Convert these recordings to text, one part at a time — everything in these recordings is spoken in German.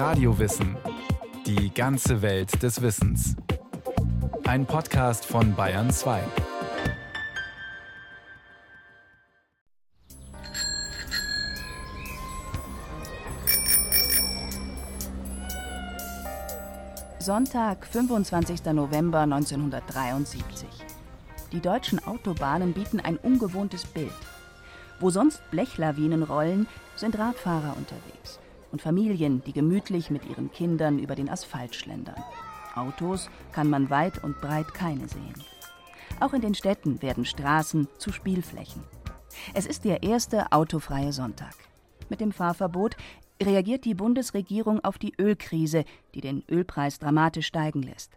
Radiowissen. Die ganze Welt des Wissens. Ein Podcast von Bayern 2. Sonntag, 25. November 1973. Die deutschen Autobahnen bieten ein ungewohntes Bild. Wo sonst Blechlawinen rollen, sind Radfahrer unterwegs und Familien, die gemütlich mit ihren Kindern über den Asphalt schlendern. Autos kann man weit und breit keine sehen. Auch in den Städten werden Straßen zu Spielflächen. Es ist der erste autofreie Sonntag. Mit dem Fahrverbot reagiert die Bundesregierung auf die Ölkrise, die den Ölpreis dramatisch steigen lässt.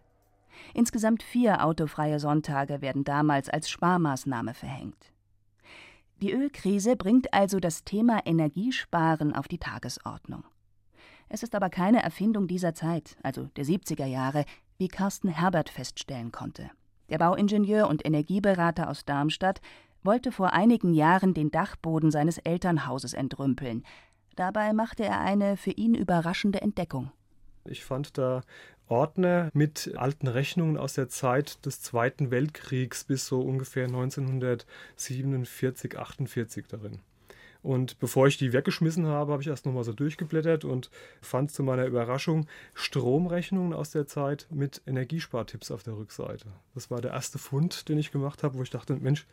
Insgesamt vier autofreie Sonntage werden damals als Sparmaßnahme verhängt. Die Ölkrise bringt also das Thema Energiesparen auf die Tagesordnung. Es ist aber keine Erfindung dieser Zeit, also der 70er Jahre, wie Carsten Herbert feststellen konnte. Der Bauingenieur und Energieberater aus Darmstadt wollte vor einigen Jahren den Dachboden seines Elternhauses entrümpeln. Dabei machte er eine für ihn überraschende Entdeckung. Ich fand da Ordner mit alten Rechnungen aus der Zeit des Zweiten Weltkriegs bis so ungefähr 1947, 48 darin. Und bevor ich die weggeschmissen habe, habe ich erst nochmal so durchgeblättert und fand zu meiner Überraschung Stromrechnungen aus der Zeit mit Energiespartipps auf der Rückseite. Das war der erste Fund, den ich gemacht habe, wo ich dachte, Mensch,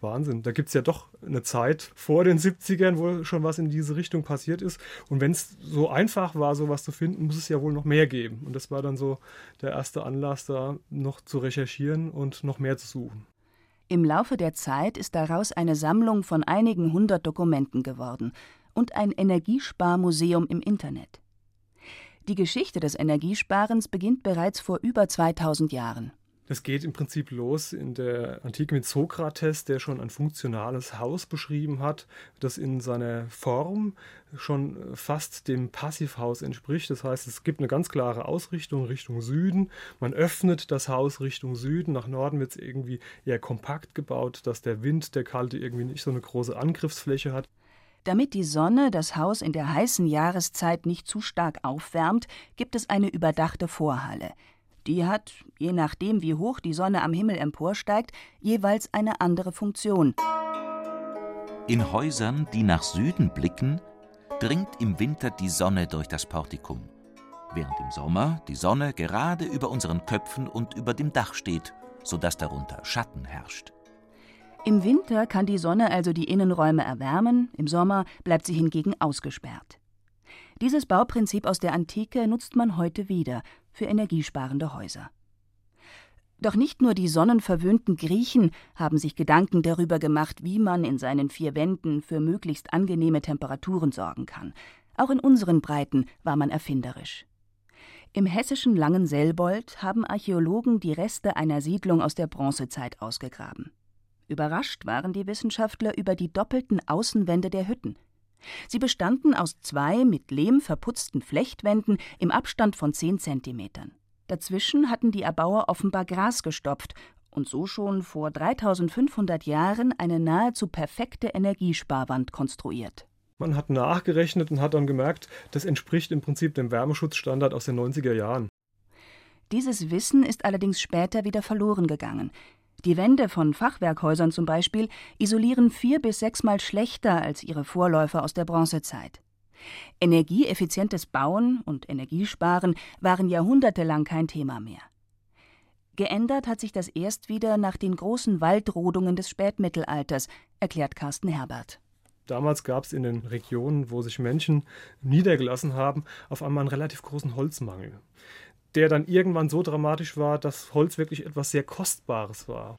Wahnsinn. Da gibt es ja doch eine Zeit vor den 70ern, wo schon was in diese Richtung passiert ist. Und wenn es so einfach war, sowas zu finden, muss es ja wohl noch mehr geben. Und das war dann so der erste Anlass, da noch zu recherchieren und noch mehr zu suchen. Im Laufe der Zeit ist daraus eine Sammlung von einigen hundert Dokumenten geworden und ein Energiesparmuseum im Internet. Die Geschichte des Energiesparens beginnt bereits vor über 2000 Jahren. Das geht im Prinzip los in der Antike mit Sokrates, der schon ein funktionales Haus beschrieben hat, das in seiner Form schon fast dem Passivhaus entspricht. Das heißt, es gibt eine ganz klare Ausrichtung Richtung Süden. Man öffnet das Haus Richtung Süden. Nach Norden wird es irgendwie eher kompakt gebaut, dass der Wind, der kalte, irgendwie nicht so eine große Angriffsfläche hat. Damit die Sonne das Haus in der heißen Jahreszeit nicht zu stark aufwärmt, gibt es eine überdachte Vorhalle. Die hat, je nachdem wie hoch die Sonne am Himmel emporsteigt, jeweils eine andere Funktion. In Häusern, die nach Süden blicken, dringt im Winter die Sonne durch das Portikum, während im Sommer die Sonne gerade über unseren Köpfen und über dem Dach steht, sodass darunter Schatten herrscht. Im Winter kann die Sonne also die Innenräume erwärmen, im Sommer bleibt sie hingegen ausgesperrt. Dieses Bauprinzip aus der Antike nutzt man heute wieder für energiesparende Häuser. Doch nicht nur die sonnenverwöhnten Griechen haben sich Gedanken darüber gemacht, wie man in seinen vier Wänden für möglichst angenehme Temperaturen sorgen kann. Auch in unseren Breiten war man erfinderisch. Im hessischen Langenselbold haben Archäologen die Reste einer Siedlung aus der Bronzezeit ausgegraben. Überrascht waren die Wissenschaftler über die doppelten Außenwände der Hütten. Sie bestanden aus zwei mit Lehm verputzten Flechtwänden im Abstand von zehn Zentimetern. Dazwischen hatten die Erbauer offenbar Gras gestopft und so schon vor 3500 Jahren eine nahezu perfekte Energiesparwand konstruiert. Man hat nachgerechnet und hat dann gemerkt, das entspricht im Prinzip dem Wärmeschutzstandard aus den 90er Jahren. Dieses Wissen ist allerdings später wieder verloren gegangen. Die Wände von Fachwerkhäusern zum Beispiel isolieren vier bis sechsmal schlechter als ihre Vorläufer aus der Bronzezeit. Energieeffizientes Bauen und Energiesparen waren jahrhundertelang kein Thema mehr. Geändert hat sich das erst wieder nach den großen Waldrodungen des Spätmittelalters, erklärt Carsten Herbert. Damals gab es in den Regionen, wo sich Menschen niedergelassen haben, auf einmal einen relativ großen Holzmangel der dann irgendwann so dramatisch war, dass Holz wirklich etwas sehr Kostbares war.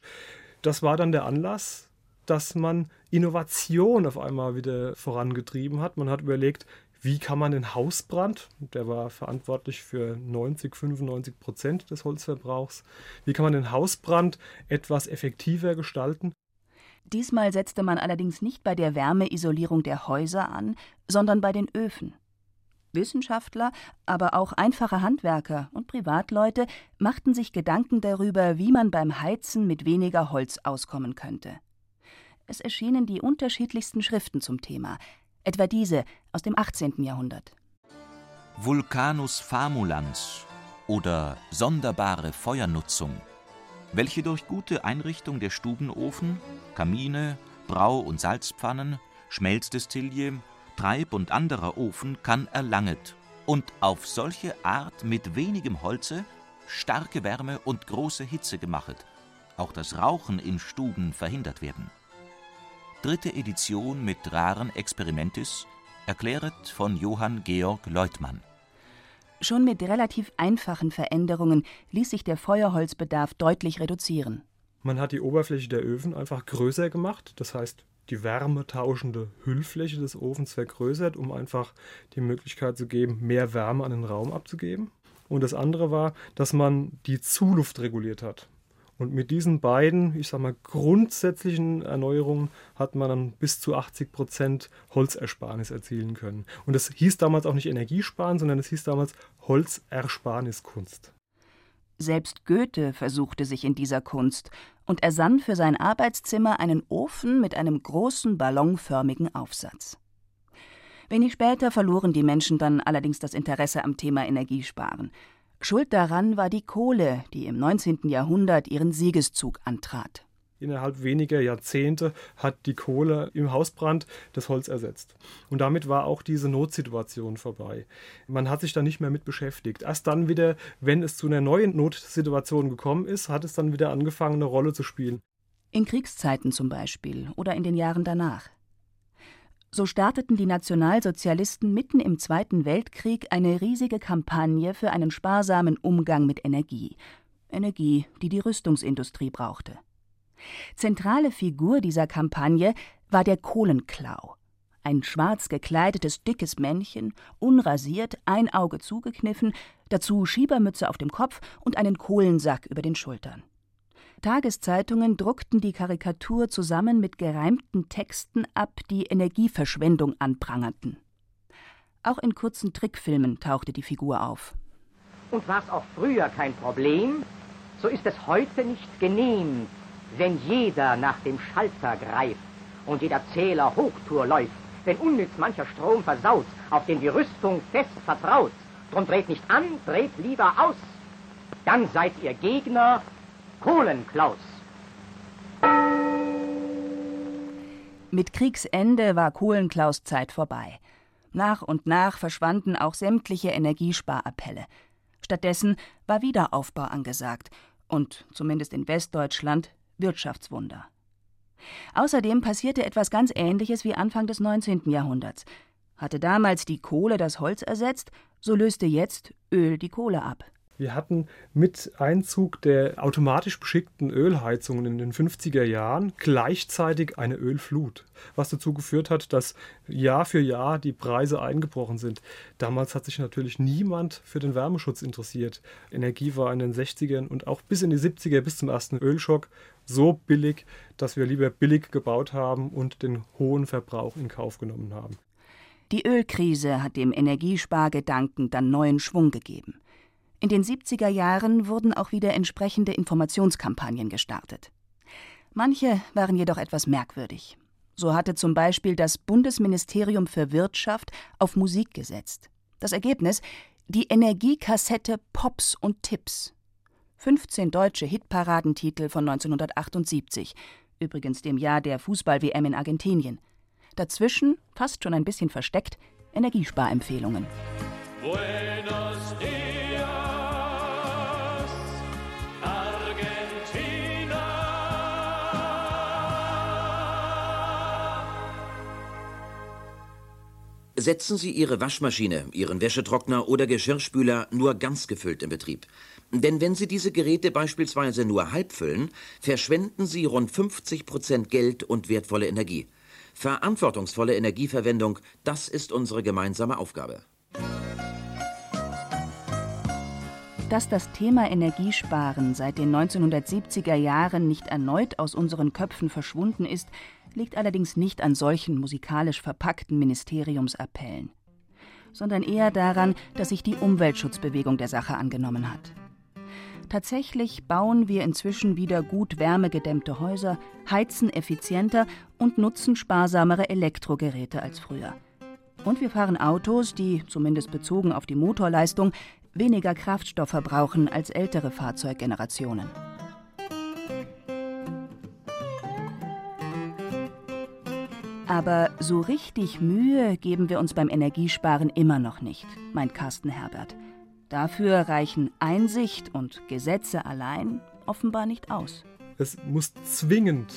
Das war dann der Anlass, dass man Innovation auf einmal wieder vorangetrieben hat. Man hat überlegt, wie kann man den Hausbrand, der war verantwortlich für 90, 95 Prozent des Holzverbrauchs, wie kann man den Hausbrand etwas effektiver gestalten? Diesmal setzte man allerdings nicht bei der Wärmeisolierung der Häuser an, sondern bei den Öfen. Wissenschaftler, aber auch einfache Handwerker und Privatleute machten sich Gedanken darüber, wie man beim Heizen mit weniger Holz auskommen könnte. Es erschienen die unterschiedlichsten Schriften zum Thema, etwa diese aus dem 18. Jahrhundert. Vulcanus famulans oder sonderbare Feuernutzung, welche durch gute Einrichtung der Stubenofen, Kamine, Brau- und Salzpfannen, Schmelzdestillie, Treib- und anderer Ofen kann erlanget und auf solche Art mit wenigem Holze starke Wärme und große Hitze gemachet, auch das Rauchen in Stuben verhindert werden. Dritte Edition mit raren Experimentis, erkläret von Johann Georg Leutmann. Schon mit relativ einfachen Veränderungen ließ sich der Feuerholzbedarf deutlich reduzieren. Man hat die Oberfläche der Öfen einfach größer gemacht, das heißt die wärmetauschende Hüllfläche des Ofens vergrößert, um einfach die Möglichkeit zu geben, mehr Wärme an den Raum abzugeben. Und das andere war, dass man die Zuluft reguliert hat. Und mit diesen beiden, ich sag mal, grundsätzlichen Erneuerungen hat man dann bis zu 80 Prozent Holzersparnis erzielen können. Und das hieß damals auch nicht Energiesparen, sondern es hieß damals Holzersparniskunst. Selbst Goethe versuchte sich in dieser Kunst und ersann für sein Arbeitszimmer einen Ofen mit einem großen ballonförmigen Aufsatz. Wenig später verloren die Menschen dann allerdings das Interesse am Thema Energiesparen. Schuld daran war die Kohle, die im 19. Jahrhundert ihren Siegeszug antrat. Innerhalb weniger Jahrzehnte hat die Kohle im Hausbrand das Holz ersetzt. Und damit war auch diese Notsituation vorbei. Man hat sich da nicht mehr mit beschäftigt. Erst dann wieder, wenn es zu einer neuen Notsituation gekommen ist, hat es dann wieder angefangen, eine Rolle zu spielen. In Kriegszeiten zum Beispiel oder in den Jahren danach. So starteten die Nationalsozialisten mitten im Zweiten Weltkrieg eine riesige Kampagne für einen sparsamen Umgang mit Energie. Energie, die die Rüstungsindustrie brauchte. Zentrale Figur dieser Kampagne war der Kohlenklau. Ein schwarz gekleidetes, dickes Männchen, unrasiert, ein Auge zugekniffen, dazu Schiebermütze auf dem Kopf und einen Kohlensack über den Schultern. Tageszeitungen druckten die Karikatur zusammen mit gereimten Texten ab, die Energieverschwendung anprangerten. Auch in kurzen Trickfilmen tauchte die Figur auf. Und war es auch früher kein Problem, so ist es heute nicht genehm, wenn jeder nach dem Schalter greift und jeder Zähler Hochtour läuft, wenn unnütz mancher Strom versaut, auf den die Rüstung fest vertraut. Drum dreht nicht an, dreht lieber aus. Dann seid ihr Gegner Kohlenklaus. Mit Kriegsende war Kohlenklaus Zeit vorbei. Nach und nach verschwanden auch sämtliche Energiesparappelle. Stattdessen war Wiederaufbau angesagt und, zumindest in Westdeutschland, Wirtschaftswunder. Außerdem passierte etwas ganz Ähnliches wie Anfang des 19. Jahrhunderts. Hatte damals die Kohle das Holz ersetzt, so löste jetzt Öl die Kohle ab. Wir hatten mit Einzug der automatisch beschickten Ölheizungen in den 50er Jahren gleichzeitig eine Ölflut, was dazu geführt hat, dass Jahr für Jahr die Preise eingebrochen sind. Damals hat sich natürlich niemand für den Wärmeschutz interessiert. Energie war in den 60ern und auch bis in die 70er, bis zum ersten Ölschock, so billig, dass wir lieber billig gebaut haben und den hohen Verbrauch in Kauf genommen haben. Die Ölkrise hat dem Energiespargedanken dann neuen Schwung gegeben. In den 70er Jahren wurden auch wieder entsprechende Informationskampagnen gestartet. Manche waren jedoch etwas merkwürdig. So hatte zum Beispiel das Bundesministerium für Wirtschaft auf Musik gesetzt. Das Ergebnis die Energiekassette Pops und Tipps. 15 deutsche Hitparadentitel von 1978, übrigens dem Jahr der Fußball-WM in Argentinien. Dazwischen, fast schon ein bisschen versteckt, Energiesparempfehlungen. Buenos Setzen Sie Ihre Waschmaschine, Ihren Wäschetrockner oder Geschirrspüler nur ganz gefüllt in Betrieb. Denn wenn Sie diese Geräte beispielsweise nur halb füllen, verschwenden Sie rund 50 Prozent Geld und wertvolle Energie. Verantwortungsvolle Energieverwendung, das ist unsere gemeinsame Aufgabe. Dass das Thema Energiesparen seit den 1970er Jahren nicht erneut aus unseren Köpfen verschwunden ist, liegt allerdings nicht an solchen musikalisch verpackten Ministeriumsappellen, sondern eher daran, dass sich die Umweltschutzbewegung der Sache angenommen hat. Tatsächlich bauen wir inzwischen wieder gut wärmegedämmte Häuser, heizen effizienter und nutzen sparsamere Elektrogeräte als früher. Und wir fahren Autos, die, zumindest bezogen auf die Motorleistung, weniger Kraftstoff verbrauchen als ältere Fahrzeuggenerationen. Aber so richtig Mühe geben wir uns beim Energiesparen immer noch nicht, meint Carsten Herbert. Dafür reichen Einsicht und Gesetze allein offenbar nicht aus. Es muss zwingend,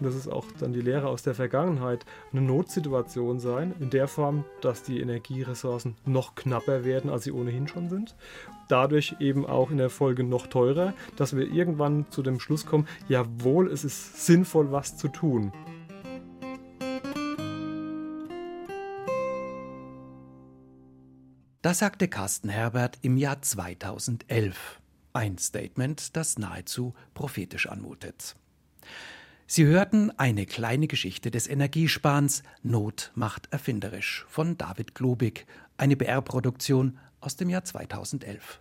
das ist auch dann die Lehre aus der Vergangenheit, eine Notsituation sein, in der Form, dass die Energieressourcen noch knapper werden, als sie ohnehin schon sind. Dadurch eben auch in der Folge noch teurer, dass wir irgendwann zu dem Schluss kommen, jawohl, es ist sinnvoll, was zu tun. Das sagte Carsten Herbert im Jahr 2011. Ein Statement, das nahezu prophetisch anmutet. Sie hörten eine kleine Geschichte des Energiesparens Not macht erfinderisch von David Globig, eine BR-Produktion aus dem Jahr 2011.